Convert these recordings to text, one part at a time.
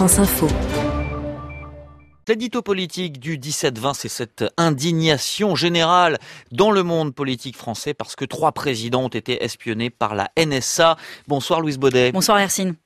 France Info. L'édito politique du 17-20, c'est cette indignation générale dans le monde politique français parce que trois présidents ont été espionnés par la NSA. Bonsoir Louise Baudet. Bonsoir Hercine.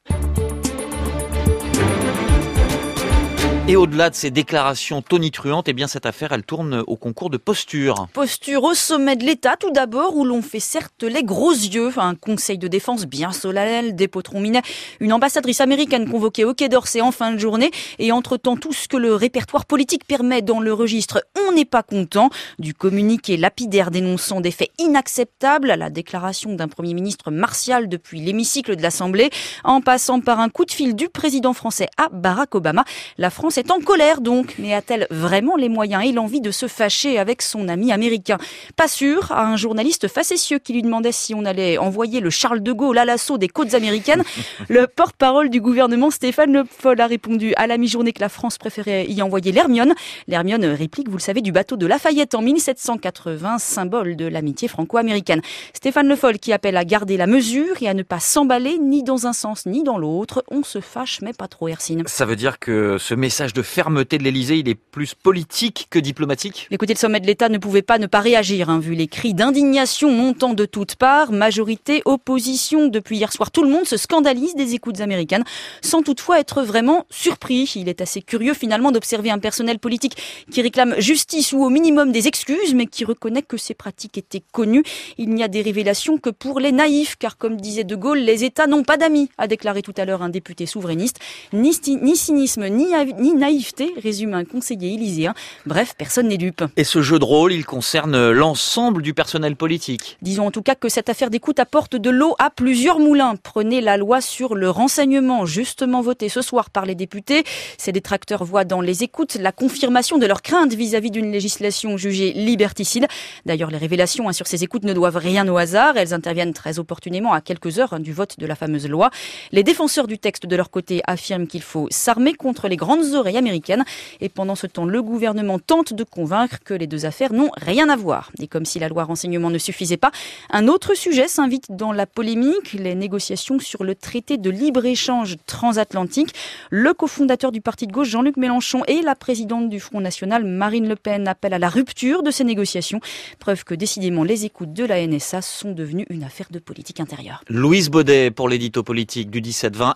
Et au-delà de ces déclarations tonitruantes, eh bien cette affaire, elle tourne au concours de posture. Posture au sommet de l'État, tout d'abord, où l'on fait certes les gros yeux. Un conseil de défense bien solennel, des potrons minets, une ambassadrice américaine convoquée au Quai d'Orsay en fin de journée. Et entre-temps, tout ce que le répertoire politique permet dans le registre, on n'est pas content. Du communiqué lapidaire dénonçant des faits inacceptables à la déclaration d'un Premier ministre martial depuis l'hémicycle de l'Assemblée, en passant par un coup de fil du président français à Barack Obama. La France est en colère donc, mais a-t-elle vraiment les moyens et l'envie de se fâcher avec son ami américain? Pas sûr, à un journaliste facétieux qui lui demandait si on allait envoyer le Charles de Gaulle à l'assaut des côtes américaines. le porte-parole du gouvernement, Stéphane Le Foll, a répondu à la mi-journée que la France préférait y envoyer l'Hermione. L'Hermione réplique, vous le savez, du bateau de Lafayette en 1780, symbole de l'amitié franco-américaine. Stéphane Le Foll qui appelle à garder la mesure et à ne pas s'emballer ni dans un sens ni dans l'autre. On se fâche, mais pas trop, Hercine. Ça veut dire que ce message de fermeté de l'Elysée, il est plus politique que diplomatique Écoutez, le sommet de l'État ne pouvait pas ne pas réagir, hein, vu les cris d'indignation montant de toutes parts, majorité, opposition. Depuis hier soir, tout le monde se scandalise des écoutes américaines, sans toutefois être vraiment surpris. Il est assez curieux finalement d'observer un personnel politique qui réclame justice ou au minimum des excuses, mais qui reconnaît que ces pratiques étaient connues. Il n'y a des révélations que pour les naïfs, car comme disait De Gaulle, les États n'ont pas d'amis, a déclaré tout à l'heure un député souverainiste. Ni, ni cynisme, ni, ni naïveté, résume un conseiller élyséen. Bref, personne n'est dupe. Et ce jeu de rôle, il concerne l'ensemble du personnel politique. Disons en tout cas que cette affaire d'écoute apporte de l'eau à plusieurs moulins. Prenez la loi sur le renseignement, justement votée ce soir par les députés. Ces détracteurs voient dans les écoutes la confirmation de leurs craintes vis-à-vis d'une législation jugée liberticide. D'ailleurs, les révélations hein, sur ces écoutes ne doivent rien au hasard. Elles interviennent très opportunément à quelques heures hein, du vote de la fameuse loi. Les défenseurs du texte, de leur côté, affirment qu'il faut s'armer contre les grandes oreilles américaine. Et pendant ce temps, le gouvernement tente de convaincre que les deux affaires n'ont rien à voir. Et comme si la loi renseignement ne suffisait pas, un autre sujet s'invite dans la polémique, les négociations sur le traité de libre-échange transatlantique. Le cofondateur du parti de gauche, Jean-Luc Mélenchon, et la présidente du Front National, Marine Le Pen, appellent à la rupture de ces négociations. Preuve que décidément les écoutes de la NSA sont devenues une affaire de politique intérieure. Louise Baudet pour l'édito politique du 17-20